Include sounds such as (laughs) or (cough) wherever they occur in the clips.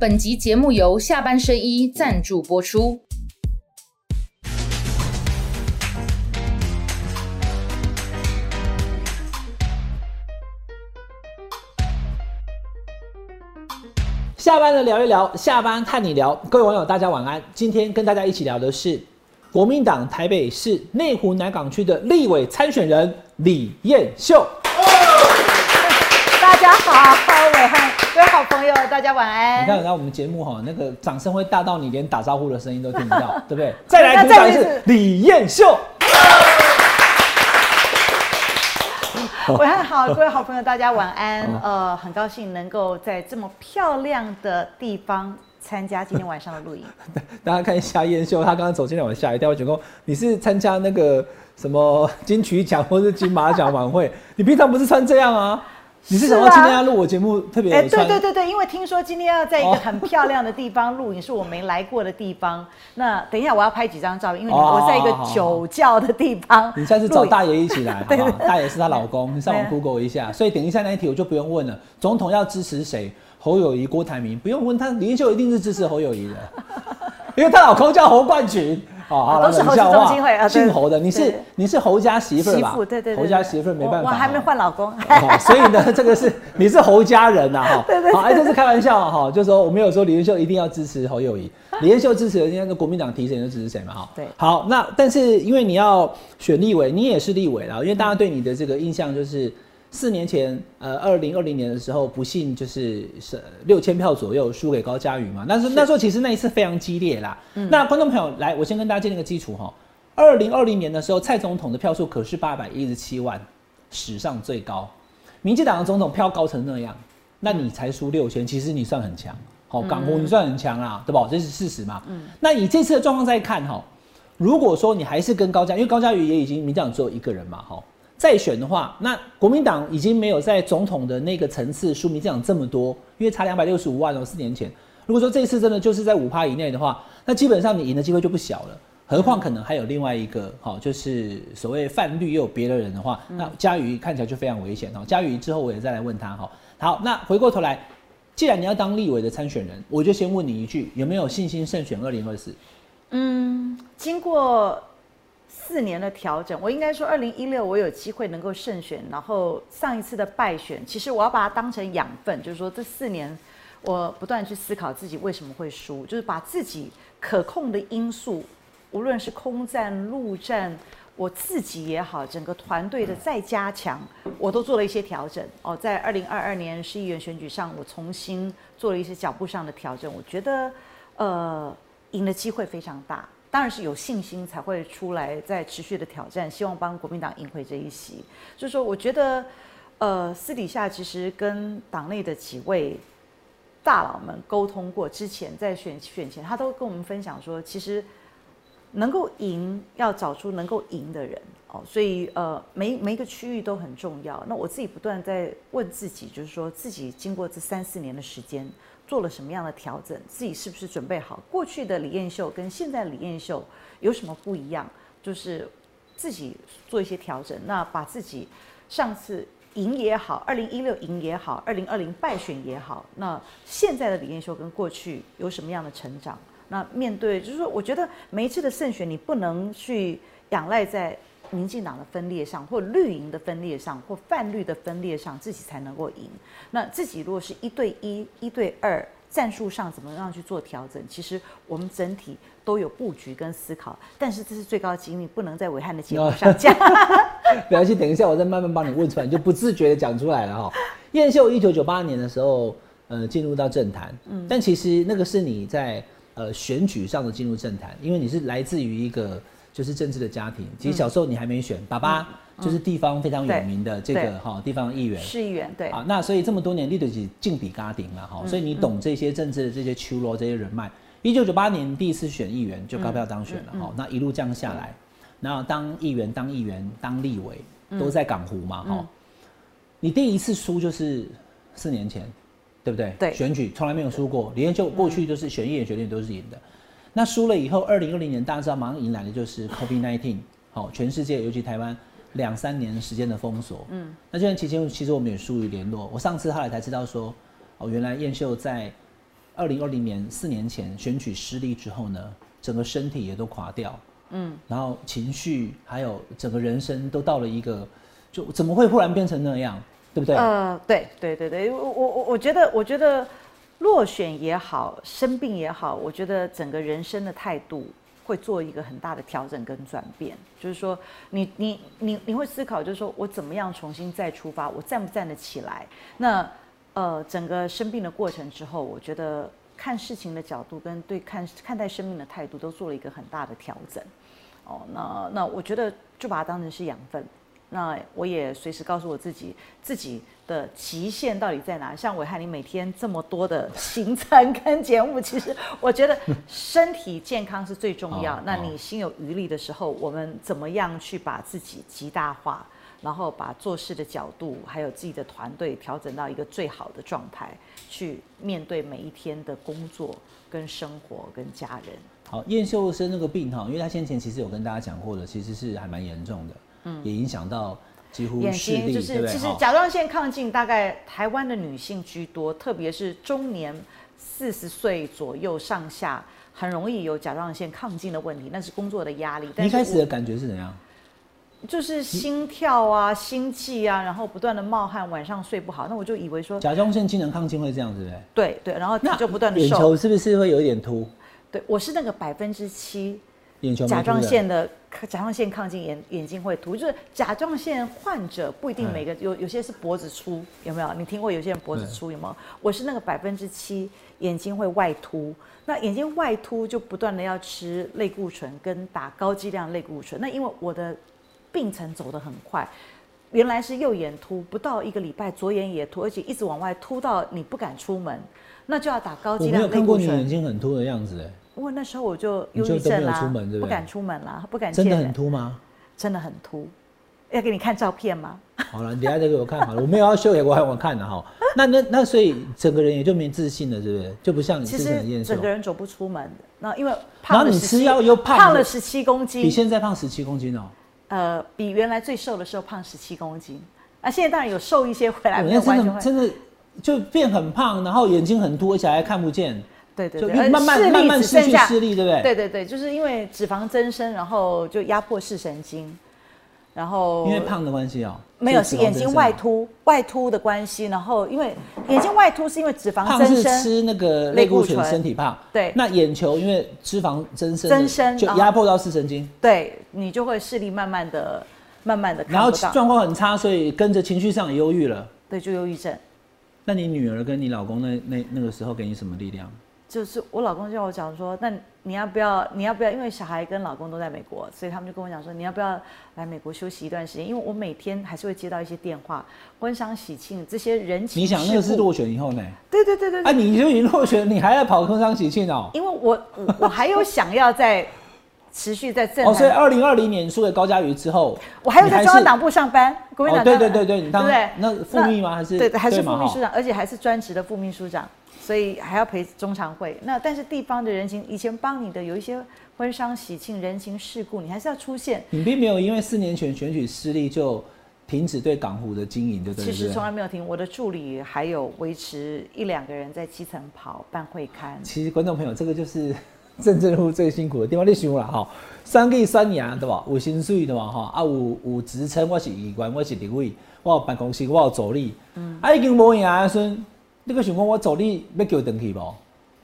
本集节目由下半身衣赞助播出。下班了聊一聊，下班看你聊。各位网友，大家晚安。今天跟大家一起聊的是国民党台北市内湖南港区的立委参选人李彦秀。大家好，伟汉，各位好朋友，大家晚安。你看，来我们节目哈，那个掌声会大到你连打招呼的声音都听不到，对不对？(laughs) 再来鼓掌一次，李艳秀。(laughs) 晚上好，各位好朋友，大家晚安。(laughs) 呃，很高兴能够在这么漂亮的地方参加今天晚上的录影。大家看一下燕秀，她刚刚走进来，我吓一跳。我觉得你是参加那个什么金曲奖或是金马奖晚会，你平常不是穿这样啊？你是想要今天要录我节目特别？哎，对对对对，因为听说今天要在一个很漂亮的地方录影，是我没来过的地方。那等一下我要拍几张照片，因为我在一个酒窖的地方。你下次找大爷一起来，好不好？大爷是她老公，你上网 Google 一下。所以等一下那一题我就不用问了。总统要支持谁？侯友谊、郭台铭，不用问他，李英秀一定是支持侯友谊的，(laughs) 因为她老公叫侯冠群。哦，都是侯中心会啊，姓侯的，你是你是侯家媳妇吧？对对，侯家媳妇没办法，我还没换老公，所以呢，这个是你是侯家人呐，哈，(laughs) 对对，好，这是开玩笑哈，就说我没有说李彦秀一定要支持侯友谊，李彦秀支持人家的国民党提谁就支持谁嘛，哈，对，好，那但是因为你要选立委，你也是立委啦，因为大家对你的这个印象就是。四年前，呃，二零二零年的时候，不幸就是是六千票左右输给高嘉瑜嘛。但是那时候其实那一次非常激烈啦。那观众朋友来，我先跟大家建立个基础哈。二零二零年的时候，蔡总统的票数可是八百一十七万，史上最高。民进党的总统票高成那样，那你才输六千，其实你算很强。好，港湖你算很强啦，对吧？这是事实嘛。嗯。那以这次的状况再看哈，如果说你还是跟高嘉，因为高嘉瑜也已经民进党只有一个人嘛，哈。再选的话，那国民党已经没有在总统的那个层次输民进党这么多，因为差两百六十五万哦。四年前，如果说这次真的就是在五趴以内的话，那基本上你赢的机会就不小了。何况可能还有另外一个，好，就是所谓泛绿又有别的人的话，那嘉瑜看起来就非常危险哦。嘉瑜之后我也再来问他哈。好，那回过头来，既然你要当立委的参选人，我就先问你一句，有没有信心胜选二零二四？嗯，经过。四年的调整，我应该说，二零一六我有机会能够胜选，然后上一次的败选，其实我要把它当成养分，就是说这四年我不断去思考自己为什么会输，就是把自己可控的因素，无论是空战、陆战，我自己也好，整个团队的再加强，我都做了一些调整。哦，在二零二二年市议员选举上，我重新做了一些脚步上的调整，我觉得呃赢的机会非常大。当然是有信心才会出来，在持续的挑战，希望帮国民党赢回这一席。就是说，我觉得，呃，私底下其实跟党内的几位大佬们沟通过，之前在选选前，他都跟我们分享说，其实能够赢要找出能够赢的人哦。所以，呃，每每一个区域都很重要。那我自己不断在问自己，就是说自己经过这三四年的时间。做了什么样的调整？自己是不是准备好？过去的李艳秀跟现在李艳秀有什么不一样？就是自己做一些调整。那把自己上次赢也好，二零一六赢也好，二零二零败选也好，那现在的李艳秀跟过去有什么样的成长？那面对就是说，我觉得每一次的胜选，你不能去仰赖在。民进党的分裂上，或绿营的分裂上，或泛绿的分裂上，自己才能够赢。那自己如果是一对一、一对二战术上怎么样去做调整？其实我们整体都有布局跟思考，但是这是最高机密，不能在伟汉的节目上讲。不要去，等一下我再慢慢帮你问出来，就不自觉的讲出来了哈。(laughs) 燕秀一九九八年的时候，呃，进入到政坛，嗯，但其实那个是你在呃选举上的进入政坛，因为你是来自于一个。就是政治的家庭，其实小时候你还没选，爸爸就是地方非常有名的这个哈地方议员，市议员对。啊，那所以这么多年立得起劲比嘎顶了哈，所以你懂这些政治的这些秋罗这些人脉。一九九八年第一次选议员就高票当选了哈，那一路这样下来，然后当议员、当议员、当立委都在港湖嘛哈，你第一次输就是四年前，对不对？对，选举从来没有输过，连就过去都是选议员、选立都是赢的。那输了以后，二零二零年大家知道，马上迎来的就是 COVID-19，好，全世界尤其台湾两三年时间的封锁。嗯，那这段期间其实我们也疏于联络。我上次后来才知道说，哦，原来燕秀在二零二零年四年前选举失利之后呢，整个身体也都垮掉，嗯，然后情绪还有整个人生都到了一个，就怎么会忽然变成那样，对不对？呃，对对对对，我我我我觉得，我觉得落选也好，生病也好，我觉得整个人生的态度会做一个很大的调整跟转变。就是说，你你你你会思考，就是说我怎么样重新再出发，我站不站得起来？那呃，整个生病的过程之后，我觉得看事情的角度跟对看看待生命的态度都做了一个很大的调整。哦，那那我觉得就把它当成是养分。那我也随时告诉我自己，自己的极限到底在哪？像伟汉，你每天这么多的行程跟节目，其实我觉得身体健康是最重要。(laughs) 那你心有余力的时候，我们怎么样去把自己极大化？然后把做事的角度，还有自己的团队调整到一个最好的状态，去面对每一天的工作、跟生活、跟家人。好，燕秀生那个病哈，因为他先前其实有跟大家讲过的，其实是还蛮严重的，嗯，也影响到几乎视力，就是其实甲状腺亢进大概台湾的女性居多，特别是中年四十岁左右上下，很容易有甲状腺亢进的问题，那是工作的压力。一开始的感觉是怎样？就是心跳啊、心悸啊，然后不断的冒汗，晚上睡不好。那我就以为说甲状腺机能亢进会这样子，对对，然后就不断的眼球是不是会有一点凸？对，我是那个百分之七眼球甲状腺的甲状腺亢进，眼眼睛会凸。就是甲状腺患者不一定每个有有些是脖子粗，有没有？你听过有些人脖子粗有没有？我是那个百分之七眼睛会外凸，那眼睛外凸就不断的要吃类固醇跟打高剂量类固醇。那因为我的病程走得很快，原来是右眼凸，不到一个礼拜左眼也凸，而且一直往外凸到你不敢出门，那就要打高剂量。我没有看过你眼睛很凸的样子哎。因为那时候我就忧郁症啦，不敢出门啦，不敢。真的很秃吗？真的很秃，要给你看照片吗？好了，你等下再给我看好了，我没有要秀给我我看的哈。那那那所以整个人也就没自信了，是不是？就不像你之前的整个人走不出门。那因为然后你吃药又胖胖了十七公斤，比现在胖十七公斤哦。呃，比原来最瘦的时候胖十七公斤，啊，现在当然有瘦一些回来，没有完全真的就变很胖，然后眼睛很凸，而且还看不见，对对对，慢慢慢慢失去视力，对不对？对对对，就是因为脂肪增生，然后就压迫视神经。然后因为胖的关系哦，没有是眼睛外凸外凸的关系。然后因为眼睛外凸是因为脂肪增生，吃那个类固醇身体胖。对，那眼球因为脂肪增生，增生就压迫到视神经，对你就会视力慢慢的、慢慢的，然后状况很差，所以跟着情绪上也忧郁了。对，就忧郁症。那你女儿跟你老公那那那个时候给你什么力量？就是我老公叫我讲说，那你要不要？你要不要？因为小孩跟老公都在美国，所以他们就跟我讲说，你要不要来美国休息一段时间？因为我每天还是会接到一些电话，婚丧喜庆这些人情。你想那个是落选以后呢？对对对对。啊，你就已经落选，你还要跑婚丧喜庆哦？因为我我还有想要在持续在政。哦，所以二零二零年输给高嘉瑜之后，我还有在中央党部上班。国民党对对对对，你当那副秘吗？还是对还是副秘书长？而且还是专职的副秘书长。所以还要陪中常会，那但是地方的人情，以前帮你的有一些婚丧喜庆、人情世故，你还是要出现。你并没有因为四年前选举失利就停止对港湖的经营，对不对？其实从来没有停，我的助理还有维持一两个人在基层跑办会刊。其实观众朋友，这个就是 (laughs) 政治人物最辛苦的地方，你想啦哈，三个三年对吧？有薪水对吧？哈啊有有职称，我是议员，我是立委，我有办公室，我有助理，嗯，啊已经无影啊孙。这个情况我走力没给我等起不？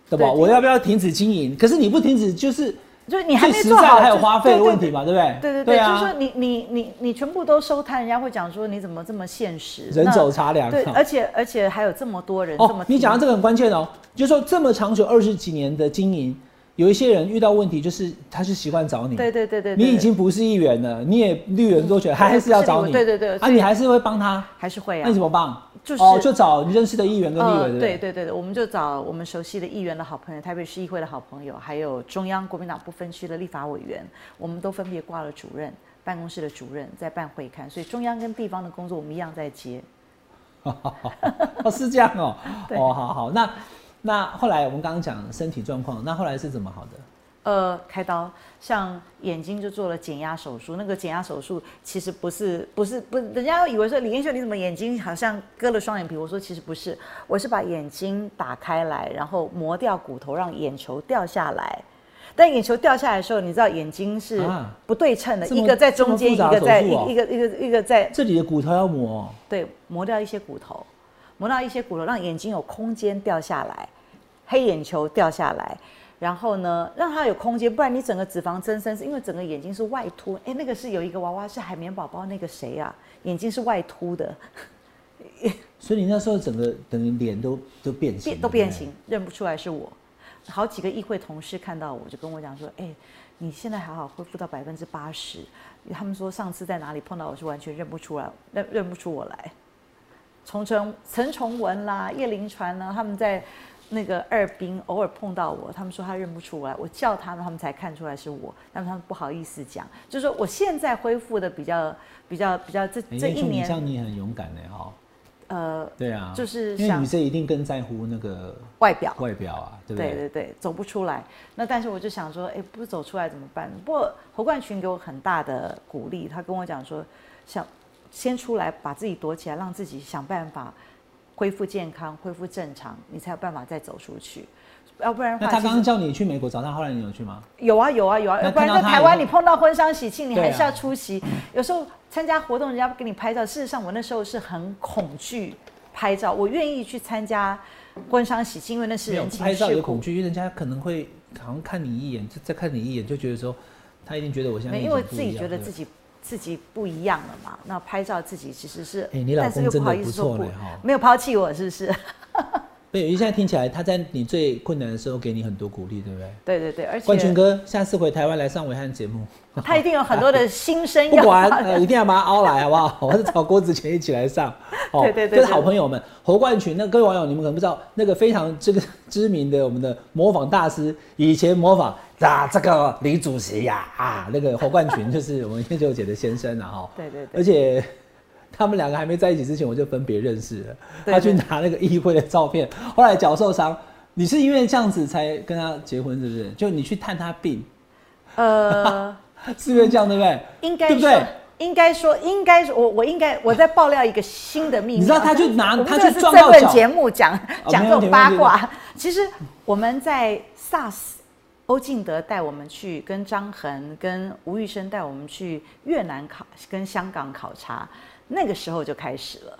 对吧？我要不要停止经营？可是你不停止，就是就是你还没做好，还有花费的问题嘛，对不对？对对对，就是说你你你你全部都收摊，人家会讲说你怎么这么现实？人走茶凉。对，而且而且还有这么多人这么。你讲到这个很关键哦，就是说这么长久二十几年的经营。有一些人遇到问题，就是他是习惯找你。对对对对。你已经不是议员了，你也绿人都觉得他还是要找你。对对对。啊，你还是会帮他？还是会啊？那你怎么帮？就是哦，就找你认识的议员跟立委。对对对对，我们就找我们熟悉的议员的好朋友，台北市议会的好朋友，还有中央国民党不分区的立法委员，我们都分别挂了主任办公室的主任在办会刊，所以中央跟地方的工作我们一样在接。(laughs) 哦，是这样哦。(laughs) 哦，好好，那那后来我们刚刚讲身体状况，那后来是怎么好的？呃，开刀，像眼睛就做了减压手术。那个减压手术其实不是不是不，人家以为说李英秀你怎么眼睛好像割了双眼皮？我说其实不是，我是把眼睛打开来，然后磨掉骨头，让眼球掉下来。但眼球掉下来的时候，你知道眼睛是啊不对称的，一个在中间，一个在手术哦一个一个一个在这里的骨头要磨，对，磨掉一些骨头，磨到一些骨头，让眼睛有空间掉下来，黑眼球掉下来，然后呢，让它有空间，不然你整个脂肪增生，是因为整个眼睛是外凸。哎，那个是有一个娃娃是海绵宝宝，那个谁啊，眼睛是外凸的，所以你那时候整个等于脸都都变形都变形，认不出来是我。好几个议会同事看到我就跟我讲说，哎，你现在还好，恢复到百分之八十。他们说上次在哪里碰到我是完全认不出来，认认不出我来。从陈陈崇文啦、叶凌传呢，他们在那个二兵偶尔碰到我，他们说他认不出来，我叫他们，他们才看出来是我，但他们不好意思讲，就是说我现在恢复的比较比较比较这这一年这样你很勇敢呢哈。呃对啊，就是因为女生一定更在乎那个外表。外表啊，对不对对对，走不出来。那但是我就想说，哎，不走出来怎么办？不过侯冠群给我很大的鼓励，他跟我讲说，想先出来把自己躲起来，让自己想办法恢复健康、恢复正常，你才有办法再走出去。要不然的话，那他刚刚叫你去美国找他，后来你有去吗？有啊有啊有啊，不然在台湾你碰到婚丧喜庆，你还是要出席。有时候参加活动，人家不给你拍照。事实上，我那时候是很恐惧拍照，我愿意去参加婚丧喜庆，因为那是人情拍照有恐。惧，因为人家可能会好像看你一眼，就再看你一眼，就觉得说他一定觉得我现在没，跟因为自己觉得自己自己不一样了嘛。那拍照自己其实是，哎你老公真的不错嘞哈，没有抛弃我，是不是？(laughs) 对，因为现在听起来他在你最困难的时候给你很多鼓励，对不对？对对对，而且冠群哥下次回台湾来上伟汉节目，(laughs) 他一定有很多的心声 (laughs) 不管呃一定要把他凹来，好不好？我是找郭子乾一起来上，哦对对对这是好朋友们。侯冠群，那各位网友你们可能不知道，那个非常这个知名的我们的模仿大师，以前模仿啊这个李主席呀啊那个侯冠群就是我们叶秀姐的先生啊哈。(laughs) 对对对而且他们两个还没在一起之前，我就分别认识了。对他去拿那个议会的照片，后来脚受伤，你是因为这样子才跟他结婚，是不是？就你去探他病，呃，(laughs) 是因为这样，对不对？应该说对不对？应该说，应该说，我我应该我在爆料一个新的秘密。你知道他去拿他去这是政论撞到脚节目讲哦讲这种八卦。其实我们在 SARS，欧敬德带我们去，跟张恒、跟吴玉生带我们去越南考，跟香港考察，那个时候就开始了。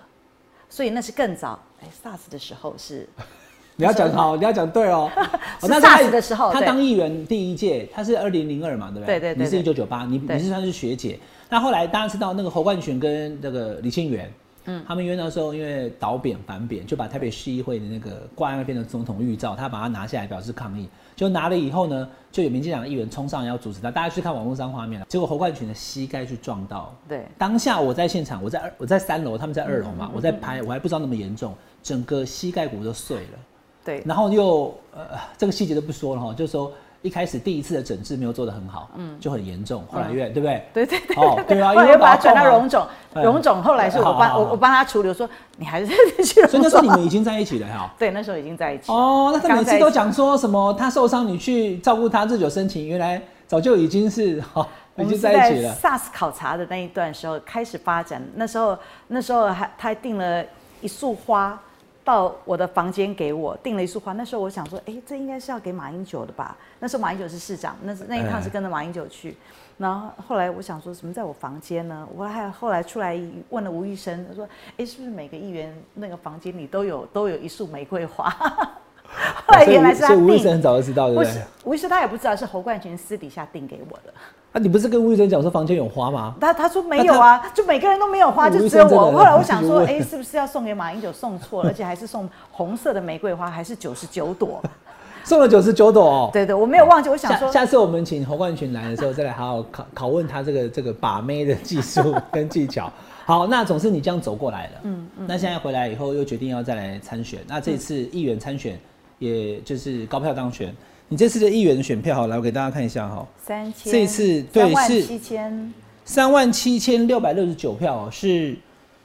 所以那是更早，哎，SARS 的时候是 (laughs) 你要讲好，你要讲对哦。(laughs) 是那 SARS 的时候他当议员第一届，他是二零零二嘛，对不对？对对对你是一九九八，你你是算是学姐。那后来大家知道那个侯冠群跟那个李庆元，嗯，他们因为那时候因为倒扁反扁，就把台北市议会的那个挂在那边的总统预兆，他把它拿下来表示抗议。就拿了以后呢，就有民进党的议员冲上要阻止他，大家去看网络上画面了。结果侯冠群的膝盖去撞到，对当下我在现场，我在二我在三楼，他们在二楼嗯嘛，我在拍，我还不知道那么严重，整个膝盖骨都碎了。对然后又呃，这个细节都不说了哈，就是说一开始第一次的诊治没有做得很好，嗯，就很严重，后来越、对不对？对对对哦对啊后来因为又把它转到荣总，哎荣总后来是我帮我我帮他处理，我说你还是去荣总。所以那时候你们已经在一起了哈。(laughs) 对那时候已经在一起。哦，那他每次都讲说什么他受伤你去照顾他日久生情，原来早就已经是 (laughs) 哈、已经我们在一起了。SARS 考察的那一段时候开始发展，那时候那时候还他还订了一束花到我的房间给我，订了一束花。那时候我想说，哎，这应该是要给马英九的吧？那时候马英九是市长，那是那一趟是跟着马英九去。然后后来我想说什么在我房间呢？我还后来出来问了吴医生，他说，哎，是不是每个议员那个房间里都有都有一束玫瑰花？后来 (laughs) 原来是他吴医生，很早就知道，对不对？吴医生他也不知道是侯冠群私底下订给我的。啊，你不是跟吴医生讲说房间有花吗？他他说没有啊，就每个人都没有花，就只有我。后来我想说，很哎，是不是要送给马英九送错了，(laughs) 而且还是送红色的玫瑰花，还是九十九朵？(laughs) 送了九十九朵哦。对对，我没有忘记，我想说，下下次我们请侯冠群来的时候，再来好好考拷问他这个这个把妹的技术跟技巧。(laughs) 好，那总是你这样走过来了，嗯嗯。那现在回来以后又决定要再来参选，那这次议员参选，也就是高票当选。你这次的议员选票，好，来我给大家看一下哈，三千，这一次对是三万七千，三万七千六百六十九票哦，是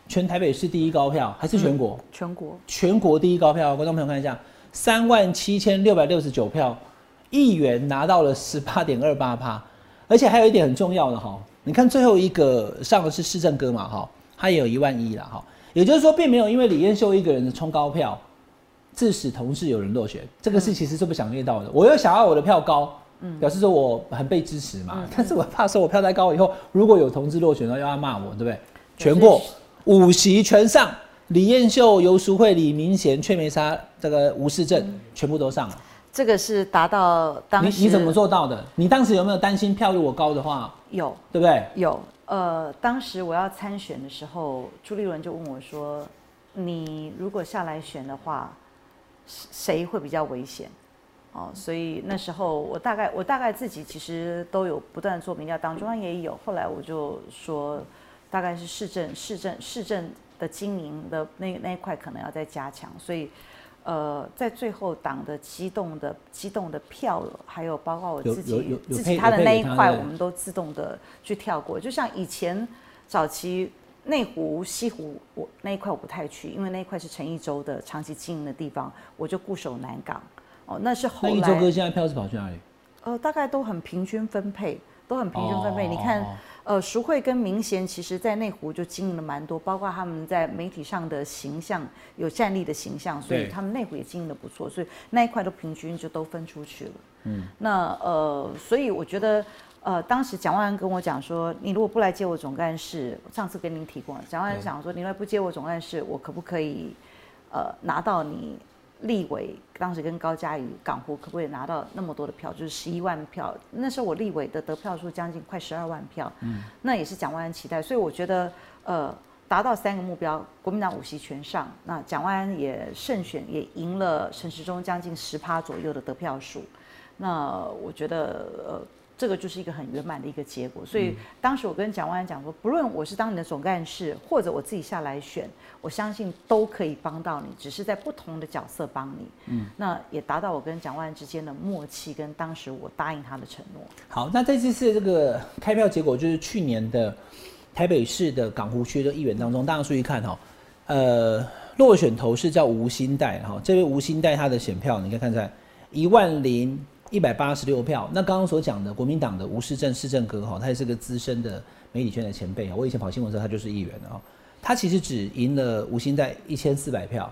全台北市第一高票，还是全国？全国。全国第一高票，观众朋友看一下，三万七千六百六十九票，议员拿到了十八点二八趴，而且还有一点很重要的哈，你看最后一个上的是市政哥嘛哈，他也有一万一了哈，也就是说并没有因为李彦秀一个人的冲高票，致使同志有人落选，这个事其实是不想遇到的。我又想要我的票高，表示说我很被支持嘛，但是我怕说我票太高以后，如果有同志落选了，又要骂我，对不对？全过五席全上，李彦秀、游淑慧、李明贤、阙梅沙、这个吴世正全部都上了。这个是达到当时你你怎么做到的？你当时有没有担心票如果高的话，有对不对？有呃，当时我要参选的时候，朱立伦就问我说：“你如果下来选的话，谁会比较危险？”哦，所以那时候我大概我大概自己其实都有不断做民调，党中央也有。后来我就说，大概是市政市政市政的经营的那那一块可能要再加强，所以。呃，在最后党的机动的机动的票，还有包括我自己自己他的那一块，我们都自动的去跳过。就像以前早期内湖、西湖，我那一块我不太去，因为那一块是陈一舟的长期经营的地方，我就固守南港。哦，那是后来。那一舟哥现在票是跑去哪里？呃，大概都很平均分配，都很平均分配。你看。呃，淑慧跟明贤其实在内湖就经营了蛮多，包括他们在媒体上的形象有站力的形象，所以他们内湖也经营的不错，所以那一块都平均就都分出去了。嗯，那呃，所以我觉得，呃，当时蒋万安跟我讲说，你如果不来接我总干事，上次跟您提过，蒋万安讲说，你来不接我总干事，我可不可以呃拿到你？立委当时跟高嘉瑜港湖可不可以拿到那么多的票？就是十一万票。那时候我立委的得票数将近快十二万票，嗯，那也是蒋万安期待。所以我觉得，呃，达到三个目标，国民党五席全上，那蒋万安也胜选，也赢了陈时中将近十趴左右的得票数。那我觉得，呃。这个就是一个很圆满的一个结果，所以当时我跟蒋万安讲说，不论我是当你的总干事，或者我自己下来选，我相信都可以帮到你，只是在不同的角色帮你。嗯，那也达到我跟蒋万安之间的默契，跟当时我答应他的承诺。好，那这次是这个开票结果，就是去年的台北市的港湖区的议员当中，大家注意看哈，呃，落选头是叫吴新代哈，这位吴新代他的选票，你可以看出来一万零。一百八十六票。那刚刚所讲的国民党的吴世正市政哥哈，他也是个资深的媒体圈的前辈啊。我以前跑新闻的时候，他就是议员啊他其实只赢了吴兴在一千四百票，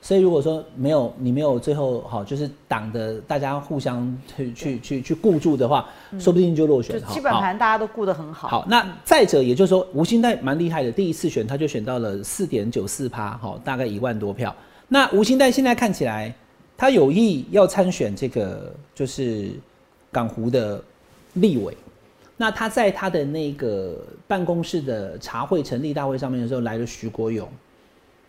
所以如果说没有你没有最后好，就是党的大家互相去去去去顾住的话，说不定就落选。就基本盘大家都顾得很好。好，那再者也就是说，吴兴代蛮厉害的，第一次选他就选到了四点九四趴，好，大概一万多票。那吴兴代现在看起来。他有意要参选这个，就是港湖的立委。那他在他的那个办公室的茶会成立大会上面的时候，来了徐国勇、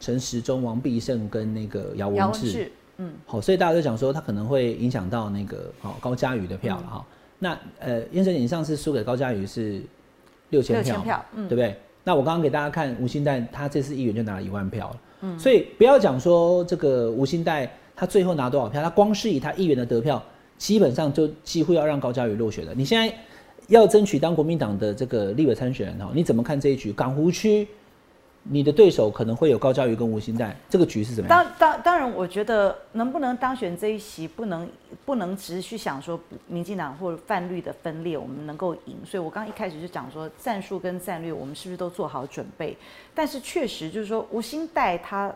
陈时中、王必胜跟那个姚文智。嗯，好，所以大家就讲说他可能会影响到那个好高嘉瑜的票了哈。那呃，燕生，你上次输给高嘉瑜是六千票，对不对？那我刚刚给大家看吴兴代，他这次议员就拿了一万票了。嗯，所以不要讲说这个吴兴代。他最后拿多少票？他光是以他议员的得票，基本上就几乎要让高嘉瑜落选了。你现在要争取当国民党的这个立委参选人哈，你怎么看这一局？港湖区你的对手可能会有高嘉瑜跟吴兴代，这个局是怎么样？当当当然，我觉得能不能当选这一席，不能不能只是去想说民进党或者泛绿的分裂，我们能够赢。所以我刚一开始就讲说战术跟战略，我们是不是都做好准备？但是确实就是说吴兴代他。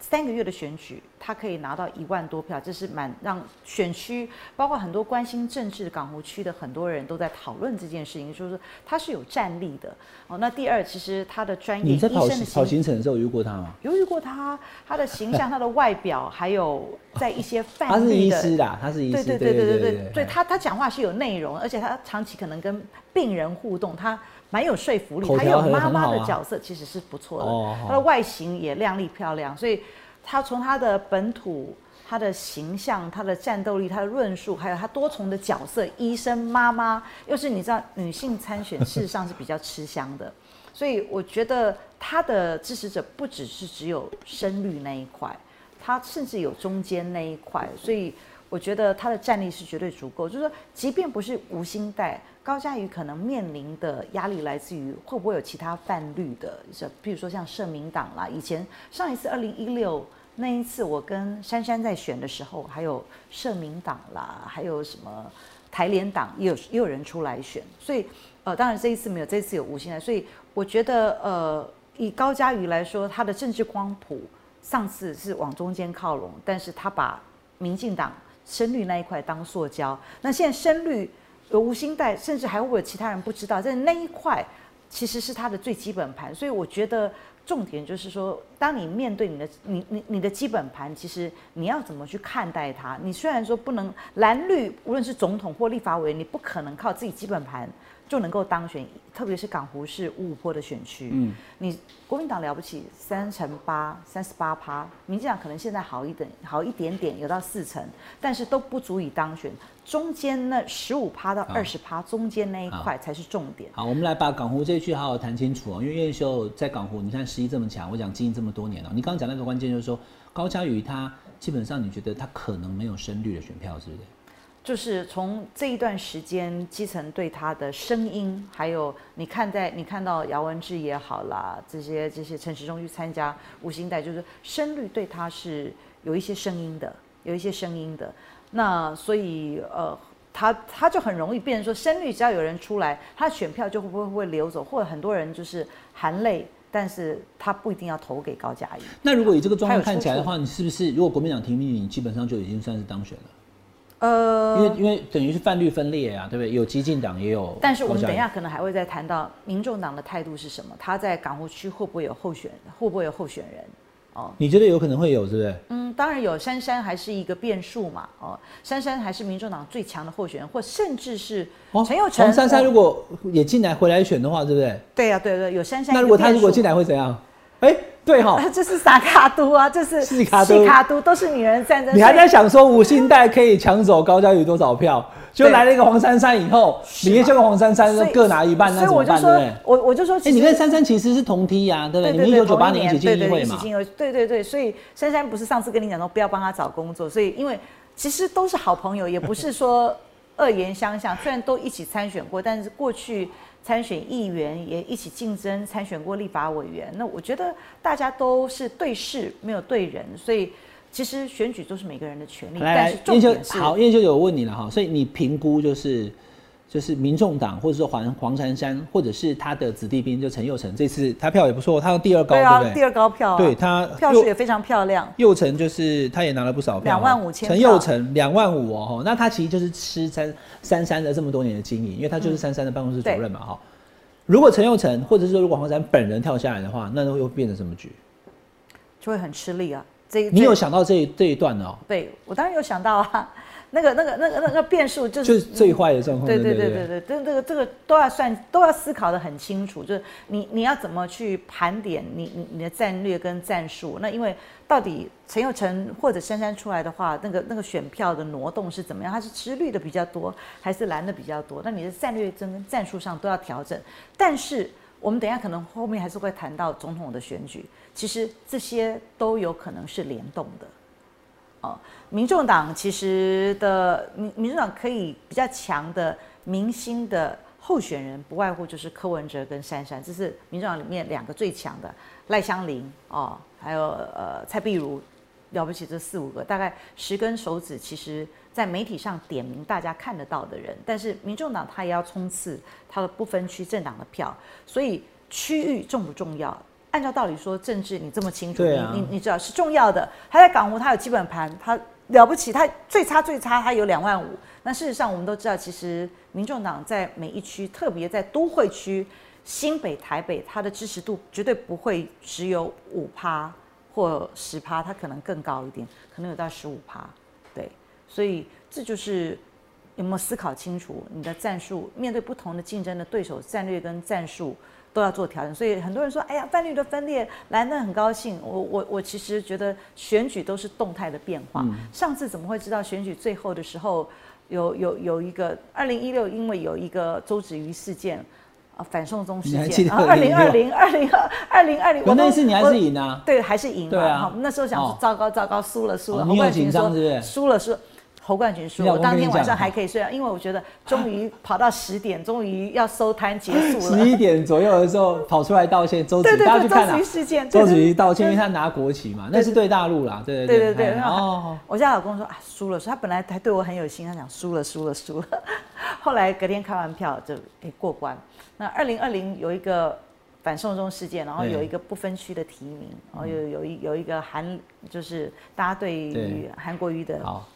三个月的选举，他可以拿到一万多票，这是蛮让选区，包括很多关心政治的港湖区的很多人都在讨论这件事情，就是他是有战力的。哦，那第二，其实他的专业，你在跑跑行程的时候遇过他吗？有遇过他，他的形象、他的外表，还有在一些范 (laughs) 他是医师的，他是医师，对对对对对对，对他他讲话是有内容，而且他长期可能跟病人互动，他。蛮有说服力，还有妈妈的角色，其实是不错的。她的外形也靓丽漂亮，所以她从她的本土、她的形象、她的战斗力、她的论述，还有她多重的角色——医生、妈妈，又是你知道，女性参选事实上是比较吃香的。(laughs) 所以我觉得她的支持者不只是只有深绿那一块，她甚至有中间那一块，所以。我觉得他的战力是绝对足够，就是说，即便不是无心带高嘉瑜，可能面临的压力来自于会不会有其他泛绿的，是比如说像社民党啦，以前上一次二零一六那一次我跟珊珊在选的时候，还有社民党啦，还有什么台联党也有也有人出来选，所以呃，当然这一次没有，这一次有吴欣来，所以我觉得呃，以高嘉瑜来说，他的政治光谱上次是往中间靠拢，但是他把民进党深绿那一块当塑胶，那现在深绿有无心带，甚至还会有其他人不知道，在那一块其实是它的最基本盘，所以我觉得。重点就是说，当你面对你的你你你的基本盘，其实你要怎么去看待它？你虽然说不能蓝绿，无论是总统或立法委员，你不可能靠自己基本盘就能够当选，特别是港湖市五五坡的选区。嗯，你国民党了不起三成八三十八趴，民进党可能现在好一点好一点点，有到四成，但是都不足以当选。中间那十五趴到二十趴，中间那一块才是重点。好，我们来把港湖这一句好好谈清楚哦。因为叶秀在港湖，你看实力这么强，我讲经营这么多年了。你刚刚讲那个关键就是说，高嘉瑜他基本上你觉得他可能没有深绿的选票，是不是？就是从这一段时间基层对他的声音，还有你看在你看到姚文志也好啦，这些这些陈时中去参加五星带，就是声律对他是有一些声音的，有一些声音的。那所以呃，他他就很容易变成说，声律只要有人出来，他的选票就会不会会流走，或者很多人就是含泪，但是他不一定要投给高嘉瑜。那如果以这个状况看起来的话，你是不是如果国民党提名你，基本上就已经算是当选了？呃，因为因为等于是泛绿分裂啊，对不对？有激进党也有。但是我们等一下可能还会再谈到民众党的态度是什么，他在港湖区会不会有候选，会不会有候选人？哦你觉得有可能会有，是不是？嗯，当然有。珊珊还是一个变数嘛，哦，珊珊还是民众党最强的候选人，或甚至是陈佑成。珊珊如果也进来回来选的话，对不对？对呀，对对，有珊珊。那如果他如果进来会怎样？哎。对哈，(laughs) 这是萨卡都啊，这是西卡都，卡都都是女人战争。你还在想说五星带可以抢走高嘉瑜多少票？就来了一个黄珊珊以后，李叶秀跟黄珊珊各拿一半，那怎么办？对不对？我我就说，哎，你跟珊珊其实是同梯呀，对不对？你们一九九八年一起进议会嘛？对对对，所以珊珊不是上次跟你讲说不要帮他找工作，所以因为其实都是好朋友，也不是说 (laughs) 恶言相向。虽然都一起参选过，但是过去。参选议员也一起竞争，参选过立法委员。那我觉得大家都是对事，没有对人，所以其实选举都是每个人的权利。来，燕秀，好，燕秀有问你了哈，所以你评估就是。就是民众党，或者说黄黄珊珊，或者是他的子弟兵，就陈佑成，这次他票也不错，他第二高，对啊，第二高票，对他票数也非常漂亮。佑成就是他也拿了不少票，两万五千。陈佑成两万五哦，那他其实就是吃三三三的这么多年的经营，因为他就是三三的办公室主任嘛哈。如果陈佑成，或者是说如果黄珊本人跳下来的话，那又变成什么局？就会很吃力啊。这你有想到这这一段哦？对我当然有想到啊。那个、那个、那个、那个变数就是最坏的状况。对对对对对，这、这个、这个都要算，都要思考的很清楚。就是你、你要怎么去盘点你、你、你的战略跟战术？那因为到底陈佑成或者珊珊出来的话，那个、那个选票的挪动是怎么样？它是吃绿的比较多，还是蓝的比较多？那你的战略跟战术上都要调整。但是我们等一下可能后面还是会谈到总统的选举，其实这些都有可能是联动的。哦，民众党其实的民民众党可以比较强的明星的候选人，不外乎就是柯文哲跟珊珊，这是民众党里面两个最强的。赖香林哦，还有呃蔡碧如，了不起这四五个，大概十根手指，其实在媒体上点名大家看得到的人。但是民众党他也要冲刺他的不分区政党的票，所以区域重不重要？按照道理说，政治你这么清楚，你你你知道是重要的。他在港湖，他有基本盘，他了不起，他最差最差，他有两万五。那事实上，我们都知道，其实民众党在每一区，特别在都会区、新北、台北，他的支持度绝对不会只有五趴或十趴，他可能更高一点，可能有到十五趴。对，所以这就是有没有思考清楚你的战术，面对不同的竞争的对手，战略跟战术。都要做调整，所以很多人说：“哎呀，泛绿的分裂，蓝的很高兴。”我我我其实觉得选举都是动态的变化。上次怎么会知道选举最后的时候有有有一个二零一六，因为有一个周子瑜事件啊，反送中事件啊，二零二零二零二二零二零，我那次你还是赢啊？对，还是赢。对啊，那时候想糟糕糟糕，输了输了，你有紧张是不是？输了输。侯冠群输，当天晚上还可以睡啊，因为我觉得终于跑到十点，终于要收摊结束了。十一点左右的时候跑出来道歉，周子对瑜，大家对对，去看啊周子瑜，事件，周子瑜道歉，因为他拿国旗嘛，那是对大陆啦，对对对对然后哦，我家老公说啊输了，说他本来还对我很有心，他讲输了输了输了，(laughs) 后来隔天开完票就诶过关。那二零二零有一个反送中事件，然后有一个不分区的提名，然后有有一有一个韩就是大家对于对。韩国瑜的好，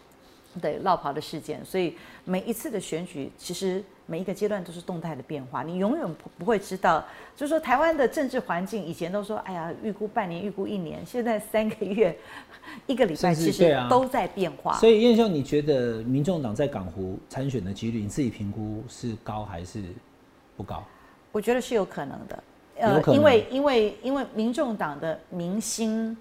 对落跑的事件，所以每一次的选举，其实每一个阶段都是动态的变化，你永远不不会知道。就是说，台湾的政治环境以前都说，哎呀，预估半年，预估一年，现在三个月、一个礼拜，其实都在变化。所以燕秀，你觉得民众党在港湖参选的几率，你自己评估是高还是不高？我觉得是有可能的，呃因为因为因为民众党的明星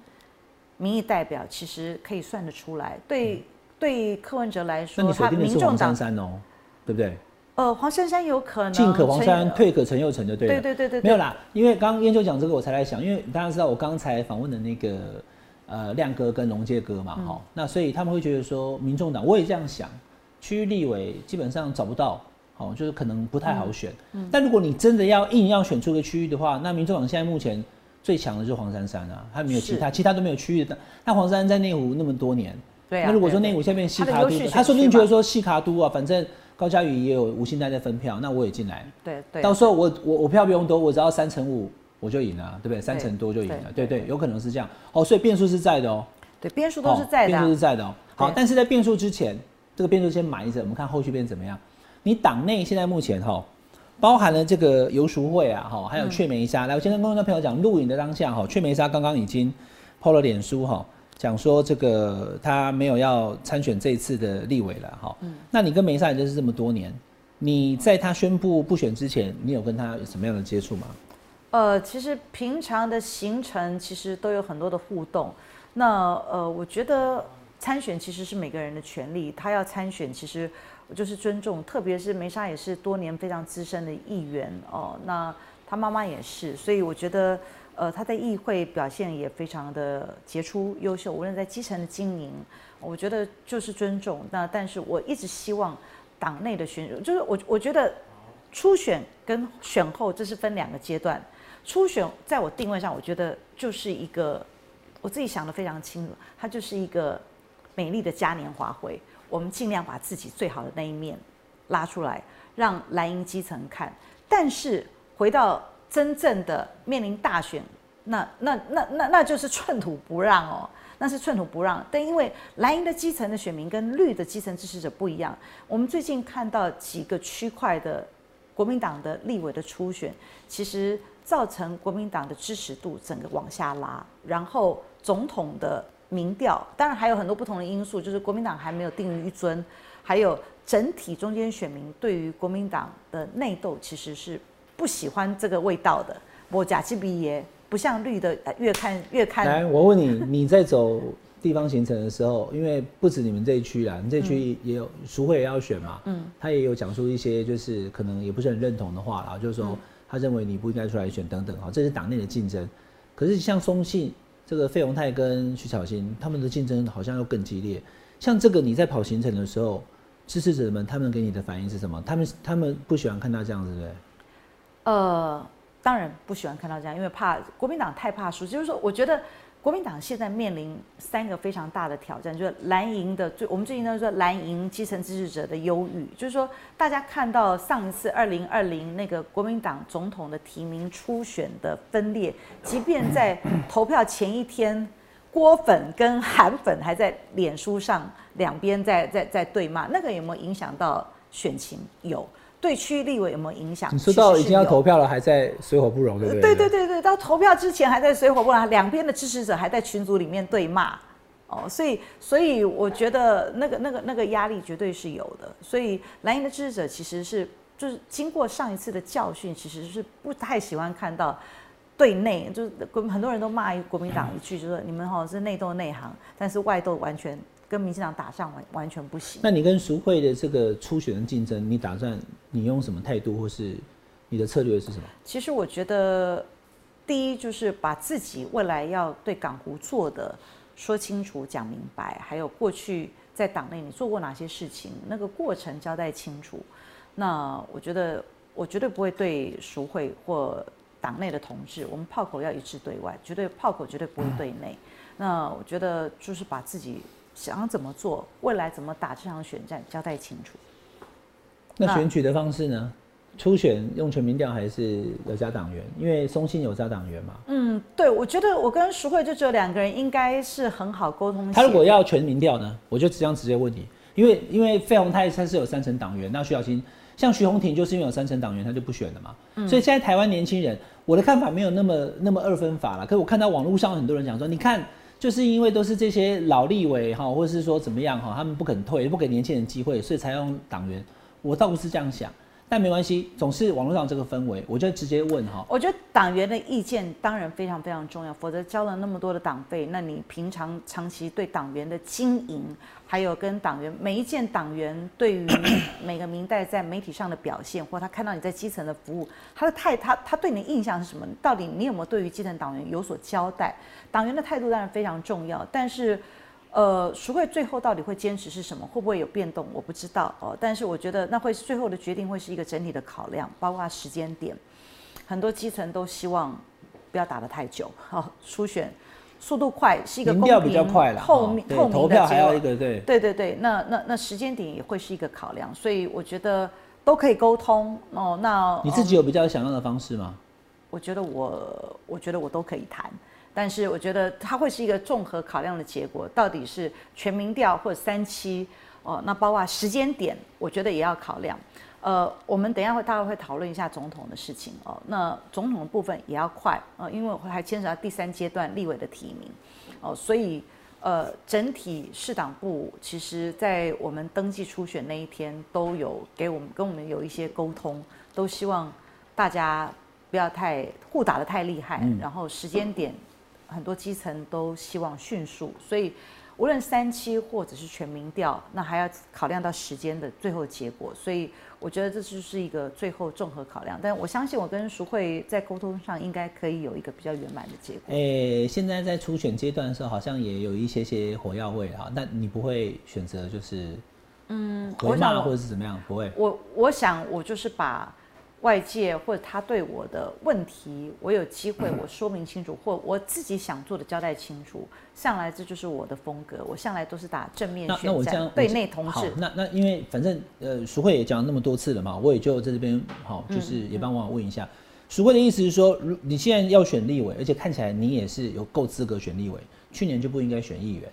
民意代表其实可以算得出来，对、对柯文哲来嗯那你说，他锁定的是黄民众党珊珊哦，对不对？呃黄珊珊有可能进可黄珊，陈退可陈佑成就对了。对对对对对没有啦，因为刚刚燕秋讲这个，我才来想，因为大家知道我刚才访问的那个呃亮哥跟龙介哥嘛，嗯哈、那所以他们会觉得说，民众党我也这样想，区域立委基本上找不到，哦，就是可能不太好选。嗯但如果你真的要硬要选出一个区域的话，那民众党现在目前最强的就是黄珊珊啊，他没有其他，其他都没有区域的。那黄珊珊在内湖那么多年，对啊那如果说内湖现在变西卡都他说不定觉得说西卡都啊，反正高嘉宇也有吴欣代在分票，那我也进来。对对到时候我我我票不用多，我只要三成五我就赢了，对不对？三成多就赢了，对对有可能是这样哦。所以变数是在的哦，对变数都是在的变数是在的哦。好，但是在变数之前，这个变数先埋着，我们看后续变怎么样。你党内现在目前哈、包含了这个游淑慧啊，哈，还有雀梅沙。来，我先跟观众朋友讲，录影的当下哈，雀梅沙刚刚已经 PO 了脸书哈，讲说这个他没有要参选这一次的立委了哈。嗯那你跟梅沙也认识这么多年，你在他宣布不选之前，你有跟他有什么样的接触吗？呃，其实平常的行程其实都有很多的互动。那呃，我觉得参选其实是每个人的权利，他要参选，其实就是尊重。特别是梅莎也是多年非常资深的议员哦，那他妈妈也是，所以我觉得呃他在议会表现也非常的杰出优秀，无论在基层的经营，我觉得就是尊重。那但是我一直希望党内的选，就是我我觉得初选跟选后这是分两个阶段。初选在我定位上，我觉得就是一个我自己想的非常清楚，它就是一个美丽的嘉年华会。我们尽量把自己最好的那一面拉出来，让蓝营基层看。但是回到真正的面临大选，那那那那那就是寸土不让哦，那是寸土不让。但因为蓝营的基层的选民跟绿的基层支持者不一样，我们最近看到几个区块的国民党的立委的初选，其实造成国民党的支持度整个往下拉，然后总统的民调，当然还有很多不同的因素，就是国民党还没有定于一尊，还有整体中间选民对于国民党的内斗其实是不喜欢这个味道的。我假期比也不像绿的，呃越看越看来，我问你，你在走地方行程的时候，(laughs) 因为不止你们这一区啦，你这一区也有淑慧也要选嘛，嗯，他也有讲述一些就是可能也不是很认同的话啦，就是说他认为你不应该出来选等等哈，这是党内的竞争。可是像松信这个费鸿泰跟徐巧芯他们的竞争好像又更激烈。像这个你在跑行程的时候，支持者们他们给你的反应是什么？他们他们不喜欢看到这样子，对不对？呃，当然不喜欢看到这样，因为怕国民党太怕输。就是说，我觉得国民党现在面临三个非常大的挑战，就是蓝营的最，我们最近都说蓝营基层支持者的忧郁，就是说大家看到上一次二零二零那个国民党总统的提名初选的分裂，即便在投票前一天。郭粉跟韩粉还在脸书上两边在在在对骂，那个有没有影响到选情？有，对区立委有没有影响？你说到已经要投票了，还在水火不容，对不对？对对对对，到投票之前还在水火不容，两边的支持者还在群组里面对骂，哦，所以所以我觉得那个那个那个压力绝对是有的，所以蓝营的支持者其实是就是经过上一次的教训，其实是不太喜欢看到对内就是国很多人都骂国民党一句，就说你们哈是内斗内行，但是外斗完全跟民进党打仗完完全不行。那你跟淑慧的这个初选的竞争，你打算你用什么态度，或是你的策略是什么？其实我觉得，第一就是把自己未来要对港湖做的说清楚、讲明白，还有过去在党内你做过哪些事情，那个过程交代清楚。那我觉得我绝对不会对赎会或党内的同志，我们炮口要一致对外，绝对炮口绝对不会对内。那我觉得就是把自己想怎么做，未来怎么打这场选战交代清楚。那选举的方式呢？初选用全民调还是有加党员？因为松信有加党员嘛。嗯，对，我觉得我跟淑慧就只有两个人，应该是很好沟通。他如果要全民调呢？我就这样直接问你，因为因为费鸿泰他是有三成党员，那徐小新像徐宏庭就是因为有三成党员，他就不选了嘛。所以现在台湾年轻人，我的看法没有那么那么二分法了。可是我看到网络上很多人讲说，你看，就是因为都是这些老立委哈，或者是说怎么样哈，他们不肯退，不给年轻人机会，所以才用党员。我倒不是这样想。但没关系，总是网络上这个氛围，我就直接问哈。我觉得党员的意见当然非常非常重要，否则交了那么多的党费，那你平常长期对党员的经营，还有跟党员每一件党员对于 (coughs) 每个明代在媒体上的表现，或他看到你在基层的服务，他的态他他对你的印象是什么？到底你有没有对于基层党员有所交代？党员的态度当然非常重要，但是。呃，赎会最后到底会坚持是什么？会不会有变动？我不知道哦。但是我觉得那会最后的决定会是一个整体的考量，包括时间点。很多基层都希望不要打得太久，好初选速度快是一个公平、透明、透明的还要一个对对对对。那那那时间点也会是一个考量，所以我觉得都可以沟通哦。那你自己有比较想要的方式吗？我觉得我我觉得我都可以谈。但是我觉得它会是一个综合考量的结果，到底是全民调或者三期哦，那包括时间点，我觉得也要考量。呃，我们等一下会大概会讨论一下总统的事情哦，那总统的部分也要快呃，因为还牵扯到第三阶段立委的提名哦，所以呃，整体市党部其实在我们登记初选那一天都有给我们跟我们有一些沟通，都希望大家不要太互打的太厉害，然后时间点。很多基层都希望迅速，所以无论三期或者是全民调，那还要考量到时间的最后结果。所以我觉得这就是一个最后综合考量。但我相信我跟淑慧在沟通上应该可以有一个比较圆满的结果。诶，现在在初选阶段的时候，好像也有一些些火药味哈。但你不会选择就是嗯回骂或者是怎么样？不会。我我想我就是把。外界或者他对我的问题，我有机会我说明清楚，或我自己想做的交代清楚，向来这就是我的风格。我向来都是打正面宣战，对内同志。那那因为反正呃，淑慧也讲了那么多次了嘛，我也就在这边好，就是也帮网友问一下，淑慧的意思是说，如你现在要选立委，而且看起来你也是有够资格选立委，去年就不应该选议员。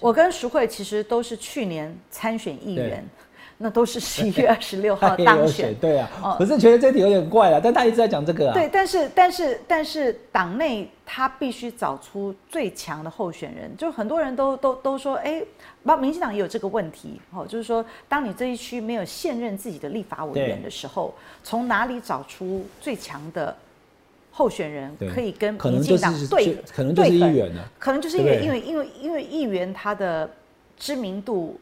我跟淑慧其实都是去年参选议员。那都是十一 (laughs) 月二十六号当选，对啊，可是觉得这题有点怪了，但他一直在讲这个啊。对，但是但是但是党内他必须找出最强的候选人，就很多人都都都说，哎，包民进党也有这个问题，哦，就是说，当你这一区没有现任自己的立法委员的时候，从哪里找出最强的候选人可以跟民进党对，可能就是议员了，可能就是因为因为因为因为议员他的知名度。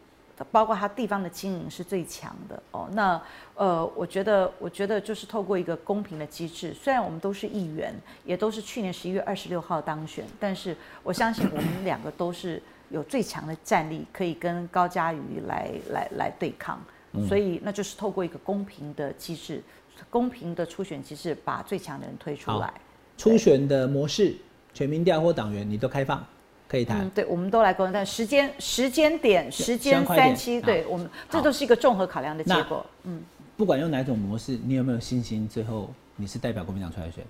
包括它地方的经营是最强的哦。那呃，我觉得，我觉得就是透过一个公平的机制，虽然我们都是议员，也都是去年十一月二十六号当选，但是我相信我们两个都是有最强的战力，可以跟高嘉瑜来来来对抗。所以，那就是透过一个公平的机制，公平的初选机制，把最强的人推出来。初选的模式，全民调或党员，你都开放。可以谈，对，我们都来沟通，但时间、时间点、时间三期，对我们，这都是一个综合考量的结果。嗯，不管用哪种模式，你有没有信心？最后你是代表国民党出来选？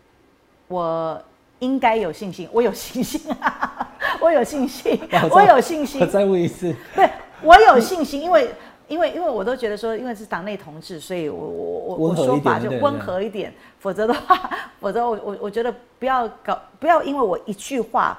我应该有信心，我有信心，(laughs) 我有信心，(laughs) 我有信心。我再问一次，对，我有信心，因为因为因为我都觉得说，因为是党内同志，所以我我我我说法就温和一点，否则的话，(laughs) 否则我我我觉得不要搞，不要因为我一句话。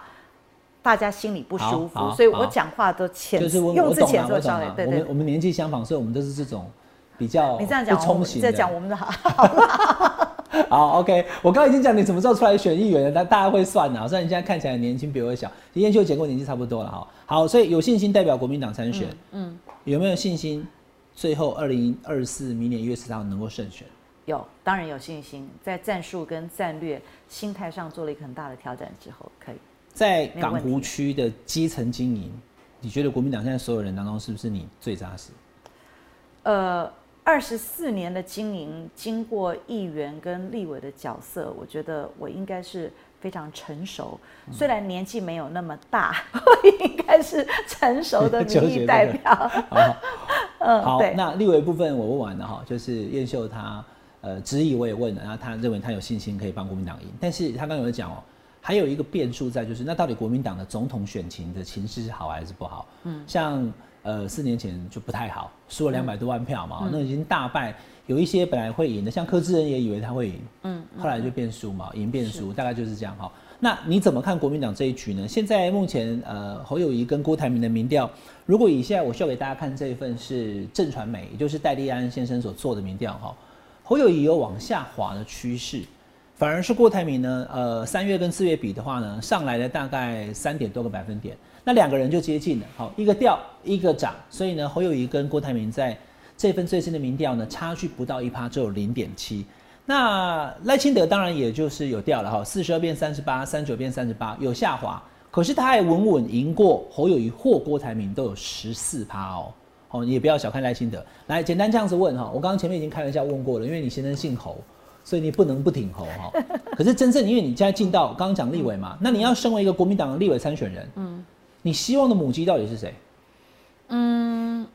大家心里不舒服，所以我讲话都浅，用字浅做稍微。对对，我们年纪相仿，所以我们都是这种比较你这样讲，冲型在讲我们的好。(laughs) 好，OK，我刚刚已经讲你什么时候出来选议员了，但大家会算呐。虽然你现在看起来年轻，比我小，燕秀姐跟我年纪差不多了哈。好，所以有信心代表国民党参选。嗯，有没有信心？最后二零二四明年一月十号能够胜选？有，当然有信心。在战术跟战略心态上做了一个很大的调整之后，可以。在港湖区的基层经营，你觉得国民党现在所有人当中，是不是你最扎实？呃，二十四年的经营，经过议员跟立委的角色，我觉得我应该是非常成熟。虽然年纪没有那么大，(laughs) 我应该是成熟的民意代表。(laughs) 好，(laughs) 嗯，好。那立委部分我问完了哈，就是燕秀他呃质疑我也问了，然后他认为他有信心可以帮国民党赢，但是他刚有讲哦，还有一个变数在，就是那到底国民党的总统选情的情势是好还是不好？嗯，像。呃，四年前就不太好，输了两百多万票嘛，那已经大败。有一些本来会赢的，像柯志恩也以为他会赢，嗯，后来就变输嘛，赢变输，大概就是这样哈。那你怎么看国民党这一局呢？现在目前呃，侯友谊跟郭台铭的民调，如果以现在我秀给大家看这一份是正传媒，也就是戴立安先生所做的民调哈，侯友谊有往下滑的趋势，反而是郭台铭呢，呃，三月跟四月比的话呢，上来了大概三点多个百分点。那两个人就接近了，好，一个掉，一个涨，所以呢，侯友谊跟郭台铭在这份最新的民调呢，差距不到一趴，只有零点七。那赖清德当然也就是有掉了哈，四十二变三十八，三九变三十八，有下滑，可是他还稳稳赢过侯友谊或郭台铭，都有十四趴哦。哦，你也不要小看赖清德。来，简单这样子问哈，我刚刚前面已经开玩笑问过了，因为你先生姓侯，所以你不能不挺侯哈。(laughs) 可是真正因为你现在进到刚刚讲立委嘛，那你要身为一个国民党的立委参选人，嗯。你希望的母鸡到底是谁？嗯，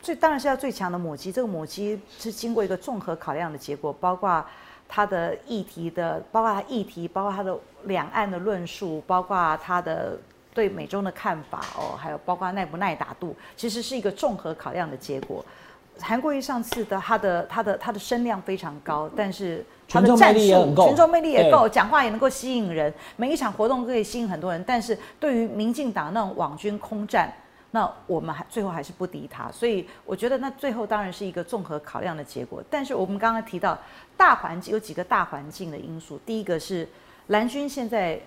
最当然是要最强的母鸡。这个母鸡是经过一个综合考量的结果，包括它的议题的，包括它议题，包括它的两岸的论述，包括它的对美中的看法哦，还有包括耐不耐打度，其实是一个综合考量的结果。韩国瑜上次的他的他的他的声量非常高，但是群众魅力也很够，群众魅力也够，讲话也能够吸引人，每一场活动都可以吸引很多人。但是对于民进党那种网军空战，那我们还最后还是不敌他。所以我觉得那最后当然是一个综合考量的结果。但是我们刚刚提到大环境有几个大环境的因素，第一个是蓝军现在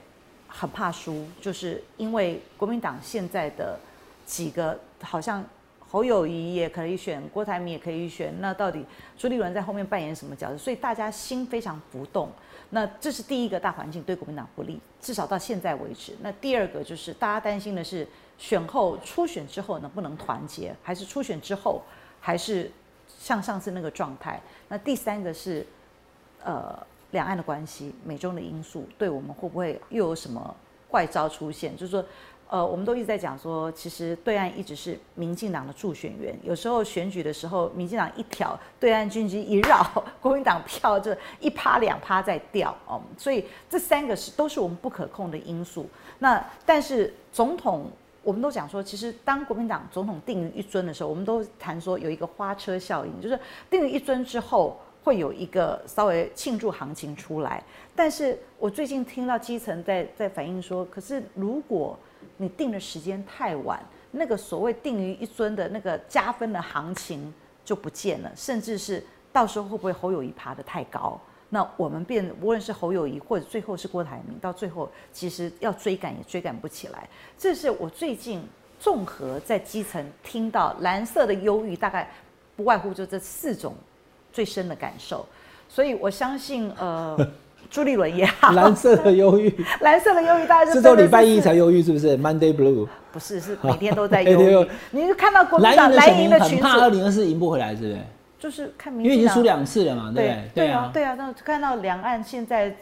很怕输，就是因为国民党现在的几个好像。侯友谊也可以选，郭台铭也可以选，那到底朱立伦在后面扮演什么角色？所以大家心非常浮动。那这是第一个大环境对国民党不利，至少到现在为止。那第二个就是大家担心的是选后初选之后能不能团结，还是初选之后还是像上次那个状态？那第三个是呃两岸的关系，美中的因素对我们会不会又有什么怪招出现？就是说。呃，我们都一直在讲说，其实对岸一直是民进党的助选员。有时候选举的时候，民进党一挑，对岸军机一绕，(laughs) 国民党票就一趴两趴在掉哦。所以这三个是都是我们不可控的因素。那但是总统，我们都讲说，其实当国民党总统定于一尊的时候，我们都谈说有一个花车效应，就是定于一尊之后会有一个稍微庆祝行情出来。但是我最近听到基层在在反映说，可是如果你定的时间太晚，那个所谓定于一尊的那个加分的行情就不见了，甚至是到时候会不会侯友谊爬得太高？那我们变无论是侯友谊或者最后是郭台铭，到最后其实要追赶也追赶不起来。这是我最近综合在基层听到蓝色的忧郁，大概不外乎就这四种最深的感受。所以我相信，呃。(laughs) 朱立伦也好，蓝色的忧郁，(laughs) 蓝色的忧郁，大家是周礼拜一才忧郁，是不是？Monday Blue，不是，是每天都在忧郁。(laughs) 你就看到国民党蓝营的群，怕二零二四赢不回来，是不是？就是看民，因为已经输两次了嘛，对不对？对啊，对啊。那看到两岸现在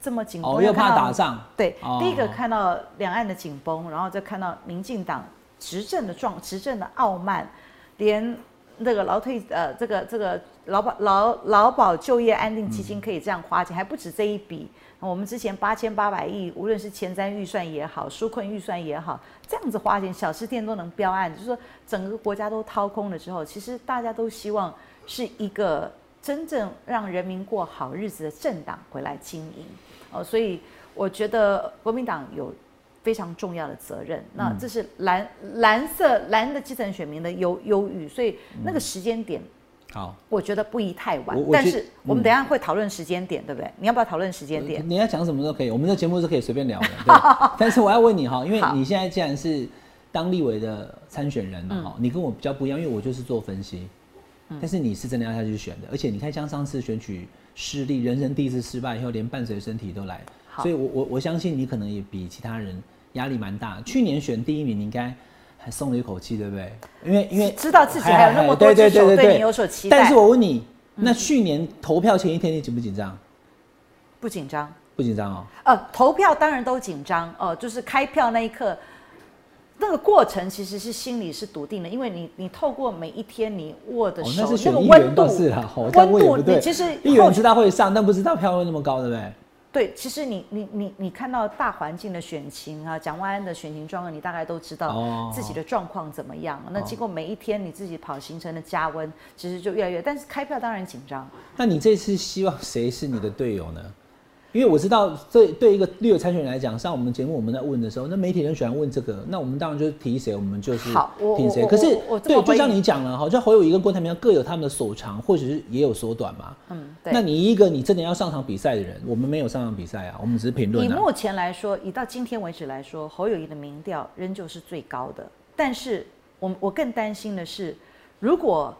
这么紧绷，又怕打仗。对，第一个看到两岸的紧绷，然后再看到民进党执政的状，执政的傲慢，连。那个劳退呃，这个这个劳保劳劳保就业安定基金可以这样花钱，还不止这一笔。我们之前八千八百亿，无论是前瞻预算也好，纾困预算也好，这样子花钱，小吃店都能标案，就是说整个国家都掏空了之后，其实大家都希望是一个真正让人民过好日子的政党回来经营。哦，所以我觉得国民党有。非常重要的责任，那这是蓝蓝色蓝的基层选民的忧忧郁，所以那个时间点，好，我觉得不宜太晚。但是我们等下会讨论时间点，对不对？你要不要讨论时间点？你要讲什么都可以，我们的节目是可以随便聊的。(laughs) 但是我要问你哈，因为你现在既然是当立委的参选人哈，你跟我比较不一样，因为我就是做分析，但是你是真的要下去选的，而且你看像上次选举失利，人生第一次失败以后，连伴随身体都来，所以我我我相信你可能也比其他人。压力蛮大。去年选第一名，你应该还松了一口气，对不对？因为因为知道自己还有那么多对只手对你有所期待。但是我问你，那去年投票前一天你紧不紧张？不紧张，不紧张哦。呃，投票当然都紧张哦，就是开票那一刻。那个过程其实是心里是笃定的，因为你你透过每一天你握的手那个温度，温度你其实议员知道会上，但不知道票会那么高，对不对？对，其实你你你你看到大环境的选情啊，蒋万安的选情状况，你大概都知道自己的状况怎么样。那经过每一天你自己跑行程的加温，其实就越来越。但是开票当然紧张。那你这次希望谁是你的队友呢？因为我知道，这对一个绿委参选人来讲，上我们节目我们在问的时候，那媒体人喜欢问这个，那我们当然就是提谁，我们就是听谁。可是，对，就像你讲了，哈，就侯友谊跟郭台铭各有他们的所长，或者是也有所短嘛。嗯，对。那你一个你真的要上场比赛的人，我们没有上场比赛啊，我们只是评论。以目前来说，以到今天为止来说，侯友谊的民调仍旧是最高的。但是，我我更担心的是，如果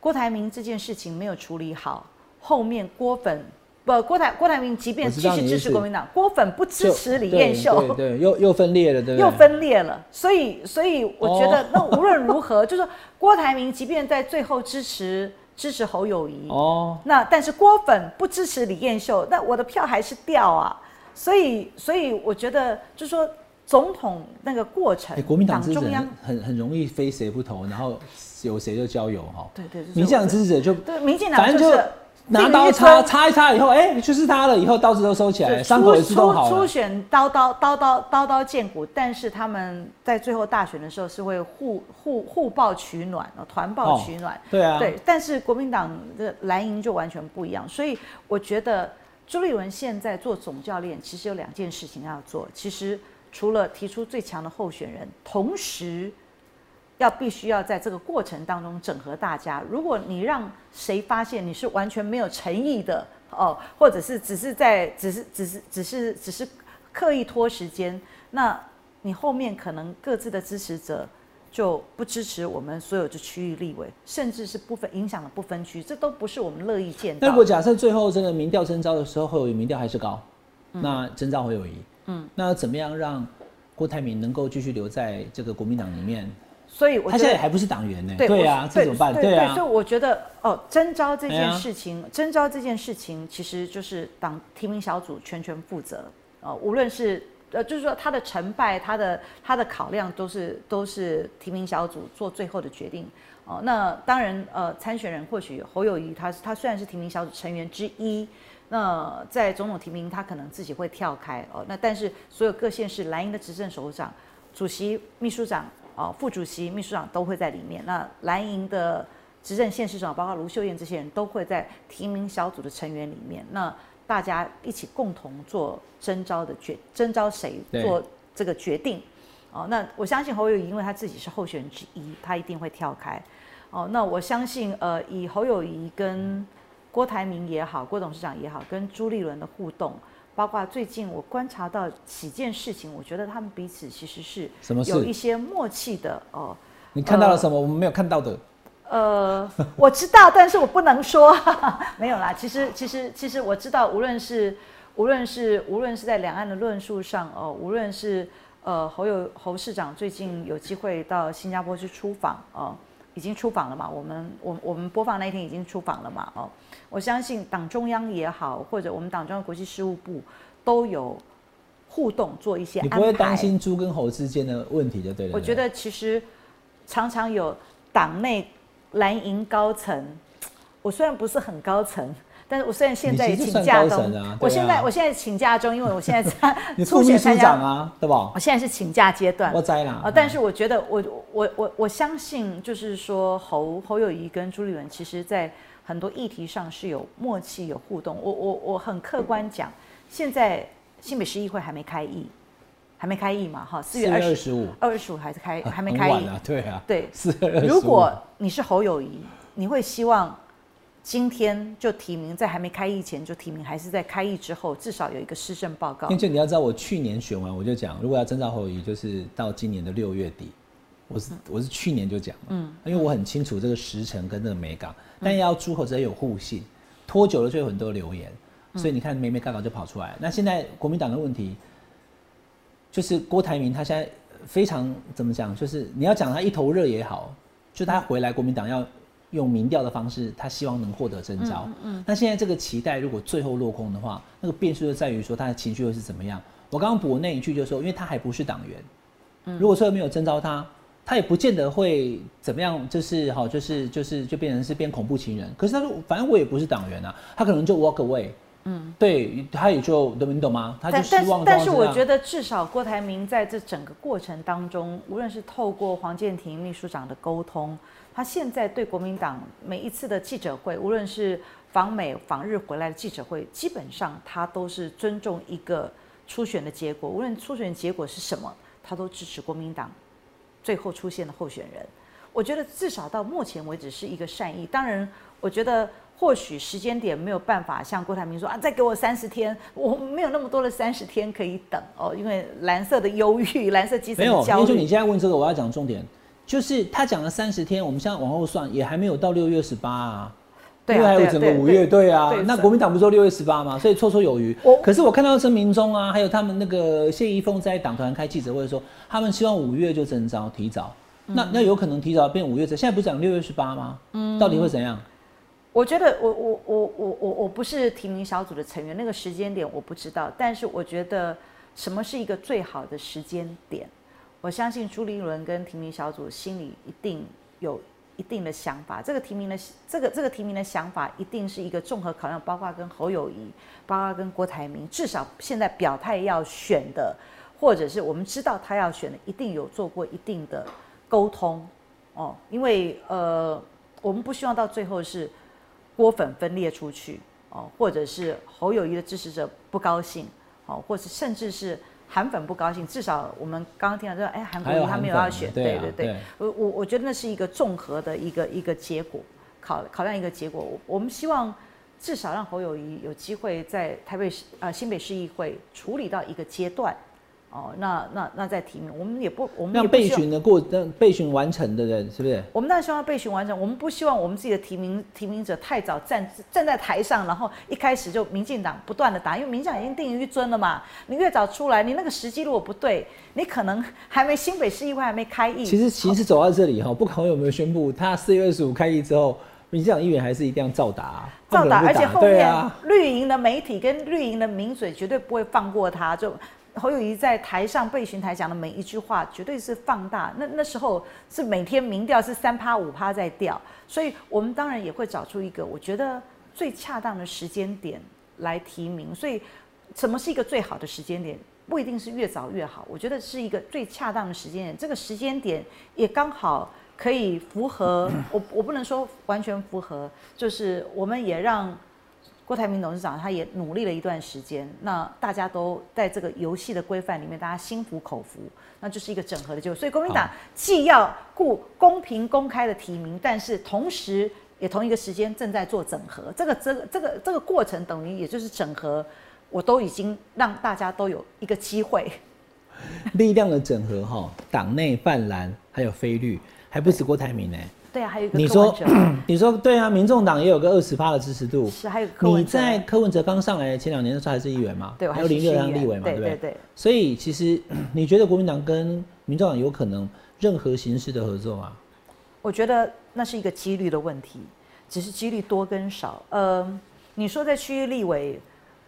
郭台铭这件事情没有处理好，后面郭粉。不，郭台郭台铭即便继续支持国民党，郭粉不支持李彦秀，对对，又又分裂了，对又分裂了。所以，所以我觉得，那无论如何，(laughs) 就是郭台铭即便在最后支持支持侯友谊，哦，那但是郭粉不支持李彦秀，那我的票还是掉啊。所以，所以我觉得，就是说总统那个过程，国民党中央很很容易非谁不投，然后有谁就交友哈。对对，民进党支持者就对民进党反正就。拿刀插插一插以后，哎，就是他了。以后刀子都收起来，伤口也自动好了。初选刀刀刀刀刀刀见骨，但是他们在最后大选的时候是会互互互抱取暖团抱取暖。对啊，对。但是国民党的蓝营就完全不一样，所以我觉得朱立文现在做总教练，其实有两件事情要做。其实除了提出最强的候选人，同时。要必须要在这个过程当中整合大家。如果你让谁发现你是完全没有诚意的哦，或者是只是在只是只是只是只是刻意拖时间，那你后面可能各自的支持者就不支持我们所有的区域立委，甚至是部分影响了不分区，这都不是我们乐意见到。那如果假设最后真的民调征召的时候，会有民调还是高，那征召会有疑，嗯，那怎么样让郭台铭能够继续留在这个国民党里面？所以我他现在还不是党员呢，对啊，这怎么办？对啊，所以我觉得哦，征召这件事情，征召这件事情其实就是党提名小组全权负责呃，无论是呃，就是说他的成败，他的他的考量都是都是提名小组做最后的决定哦。那当然呃，参选人或许侯友谊，他他虽然是提名小组成员之一，那在总统提名他可能自己会跳开哦。那但是所有各县市蓝营的执政首长、主席、秘书长。哦，副主席、秘书长都会在里面。那蓝营的执政县市长，包括卢秀燕这些人都会在提名小组的成员里面。那大家一起共同做征招的决，征招谁做这个决定。哦，那我相信侯友谊，因为他自己是候选人之一，他一定会跳开。哦，那我相信，呃，以侯友谊跟郭台铭也好，郭董事长也好，跟朱立伦的互动。包括最近我观察到几件事情，我觉得他们彼此其实是有一些默契的哦。你看到了什么？我们没有看到的。呃，我知道，但是我不能说。(laughs) 没有啦，其实其实其实我知道，无论是无论是无论是在两岸的论述上哦，无论是呃侯友侯市长最近有机会到新加坡去出访哦。已经出访了嘛？我们我我们播放那一天已经出访了嘛？哦，我相信党中央也好，或者我们党中央国际事务部都有互动，做一些安排。你不会担心猪跟猴之间的问题就对了。我觉得其实常常有党内蓝营高层，我虽然不是很高层。但是我虽然现在也请假中，我现在我现在请假中，因为我现在在 (laughs) 初选参加啊，对吧？我现在是请假阶段，我栽了啊。但是我觉得，我我我我相信，就是说侯侯友谊跟朱立伦，其实在很多议题上是有默契、有互动。我我我很客观讲，现在新北市议会还没开议，还没开议嘛？哈，四月二十五，二十五还是开，还没开议啊？对啊，对，四月二十五。如果你是侯友谊，你会希望？今天就提名，在还没开议前就提名，还是在开议之后，至少有一个施政报告。并且你要知道，我去年选完我就讲，如果要征召侯友谊，就是到今年的六月底。我是我是去年就讲了，嗯，因为我很清楚这个时辰跟这个美港，但要出口之间有互信，拖久了就有很多留言，所以你看，美美刚刚就跑出来。那现在国民党的问题，就是郭台铭他现在非常怎么讲，就是你要讲他一头热也好，就他回来国民党要用民调的方式，他希望能获得征召。嗯嗯。那现在这个期待如果最后落空的话，那个变数就在于说他的情绪会是怎么样。我刚刚补那一句就是说，因为他还不是党员，如果说没有征召他，他也不见得会怎么样，就是好，就是就是就变成是变恐怖情人。可是他说，反正我也不是党员啊，他可能就 walk away。嗯，对，他也就你懂吗？他就希望。但是我觉得至少郭台铭在这整个过程当中，无论是透过黄建庭秘书长的沟通，他现在对国民党每一次的记者会，无论是访美访日回来的记者会，基本上他都是尊重一个初选的结果，无论初选结果是什么，他都支持国民党最后出现的候选人。我觉得至少到目前为止是一个善意。当然，我觉得。或许时间点没有办法像郭台铭说啊，再给我三十天，我没有那么多的三十天可以等哦，因为蓝色的忧郁，蓝色基层焦虑。没有，就你现在问这个，我要讲重点，就是他讲了三十天，我们现在往后算，也还没有到六月十八啊，对还有整个五月，对啊，那国民党不是说六月十八嘛？所以绰绰有余。可是我看到陈明中啊，还有他们那个谢依峰在党团开记者会说，他们希望五月就征召提早，那那有可能提早变五月现在不是讲六月十八吗？嗯，到底会怎样？我觉得我我我我我我不是提名小组的成员，那个时间点我不知道。但是我觉得什么是一个最好的时间点？我相信朱立伦跟提名小组心里一定有一定的想法。这个提名的这个这个提名的想法一定是一个综合考量，包括跟侯友谊，包括跟郭台铭，至少现在表态要选的，或者是我们知道他要选的，一定有做过一定的沟通哦。因为呃，我们不希望到最后是。锅粉分裂出去哦，或者是侯友谊的支持者不高兴哦，或是甚至是韩粉不高兴。至少我们刚刚听到说，哎，韩国瑜他没有要选，对对对。我我我觉得那是一个综合的一个一个结果，考考量一个结果。我我们希望至少让侯友谊有机会在台北市啊新北市议会处理到一个阶段。哦，那那那再提名，我们也不，我们要备询的过，让备询完成的人是不是？我们当然希望备询完成，我们不希望我们自己的提名提名者太早站站在台上，然后一开始就民进党不断的打，因为民进党已经定于一尊了嘛。你越早出来，你那个时机如果不对，你可能还没新北市议会还没开议。其实其实走到这里哈，不管有没有宣布，他四月二十五开议之后，民进党议员还是一定要照打，照打，而且后面绿营的媒体跟绿营的名嘴绝对不会放过他，就。侯友谊在台上被询台讲的每一句话，绝对是放大。那那时候是每天民调是三趴五趴在掉，所以我们当然也会找出一个我觉得最恰当的时间点来提名。所以，什么是一个最好的时间点？不一定是越早越好，我觉得是一个最恰当的时间点。这个时间点也刚好可以符合我，我不能说完全符合，就是我们也让。郭台铭董事长他也努力了一段时间，那大家都在这个游戏的规范里面，大家心服口服，那就是一个整合的结果。所以国民党既要顾公平公开的提名，但是同时也同一个时间正在做整合。这个这个这个这个过程等于也就是整合，我都已经让大家都有一个机会。(laughs) 力量的整合哈，党内泛蓝还有非绿，还不止郭台铭呢。对啊，还有一个你说，(clears throat) 你说对啊，民众党也有个二十趴的支持度。是，还有你在柯文哲刚上来前两年的时候还是议员嘛？对，还有林六当立委嘛？对不对？对。所以其实你觉得国民党跟民众党有可能任何形式的合作吗？我觉得那是一个几率的问题，只是几率多跟少。呃，你说在区域立委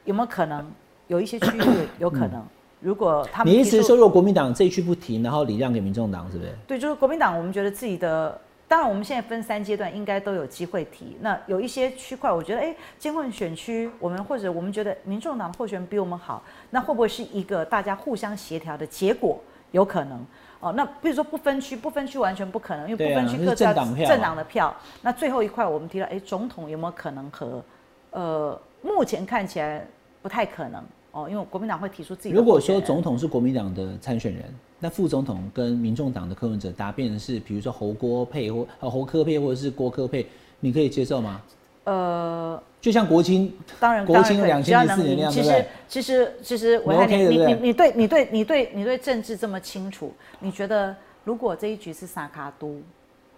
有没有可能？有一些区域有可能。(clears throat) 如果他们你意思是说，如果国民党这一区不停，然后礼让给民众党，是不是？对，就是国民党，我们觉得自己的。当然，我们现在分三阶段，应该都有机会提。那有一些区块，我觉得，哎，监控选区，我们或者我们觉得民众党候选人比我们好，那会不会是一个大家互相协调的结果？有可能哦。那比如说不分区，不分区完全不可能，因为不分区各政党票，政党的票。那最后一块，我们提到，哎，总统有没有可能和？呃，目前看起来不太可能哦，因为国民党会提出自己。如果说总统是国民党的参选人。那副总统跟民众党的柯文哲答辩的是，比如说侯郭配或呃侯科配或者是郭科配，你可以接受吗？呃，就像国青，当然国青两千零四年那样，其实其实其实我看你你你你对你对你对你对政治这么清楚，你觉得如果这一局是萨卡都，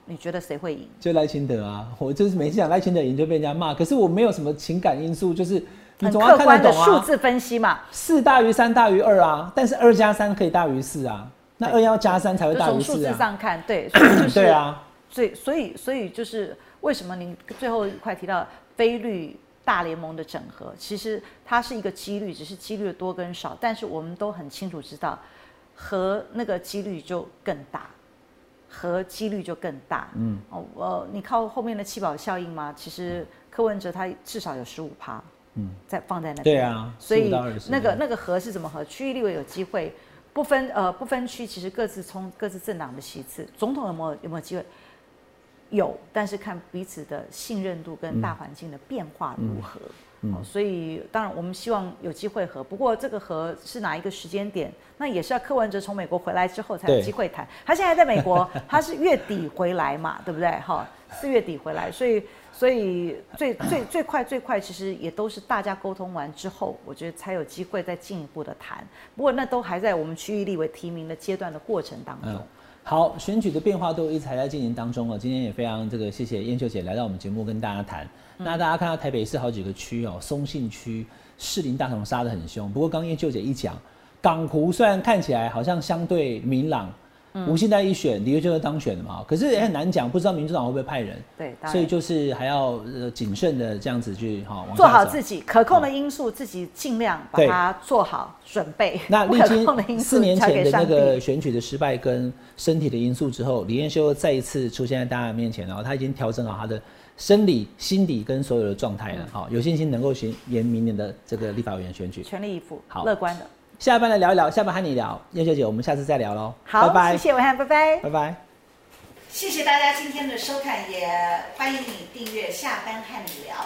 你觉得谁会赢？就赖清德啊！我就是每次讲赖清德赢就被人家骂，可是我没有什么情感因素，就是你很总要看客观的。数字分析嘛，四大于三大于二啊，但是二加三可以大于四啊，那二要加三才会大于从数字四啊。上看，对，所以就是对啊，所以所以所以就是为什么您最后一块提到非绿大联盟的整合，其实它是一个几率，只是几率的多跟少，但是我们都很清楚知道，和那个几率就更大。和几率就更大，嗯，哦，呃，你靠后面的七宝效应吗？其实柯文哲他至少有十五趴，嗯，在放在那边，对啊所以15到20那个那个和是怎么和？区域立委有机会，不分呃不分区，其实各自冲各自政党的席次，总统有没有有没有机会？有，但是看彼此的信任度跟大环境的变化如何。哦，所以当然我们希望有机会和，不过这个和是哪一个时间点，那也是要柯文哲从美国回来之后才有对机会谈。他现在在美国，他是月底回来嘛，对不对？哈，四月底回来，所以所以最最最快最快，其实也都是大家沟通完之后，我觉得才有机会再进一步的谈。不过那都还在我们区域立委提名的阶段的过程当中。嗯，好，选举的变化都一直还在进行当中哦。今天也非常这个谢谢燕秀姐来到我们节目跟大家谈。那大家看到台北市好几个区哦，松信区、士林、大同杀得很凶。不过刚叶舅姐一讲，港湖虽然看起来好像相对明朗，吴信代一选，的确就是当选的嘛，可是也很难讲，不知道民主党会不会派人。对，所以就是还要呃谨慎的这样子去哈、做好自己可控的因素，自己尽量把它做好准备。那 (laughs) 历经四年前的那个选举的失败跟身体的因素之后，李彦修再一次出现在大家面前，然后他已经调整好他的生理、心理跟所有的状态了，嗯好、有信心能够选赢明年的这个立法委员选举。全力以赴，好乐观的。下班来聊一聊，下班和你聊，燕秀姐，我们下次再聊喽，好，拜拜，谢谢文汉，拜拜。拜拜。谢谢大家今天的收看，也欢迎你订阅下班和你聊。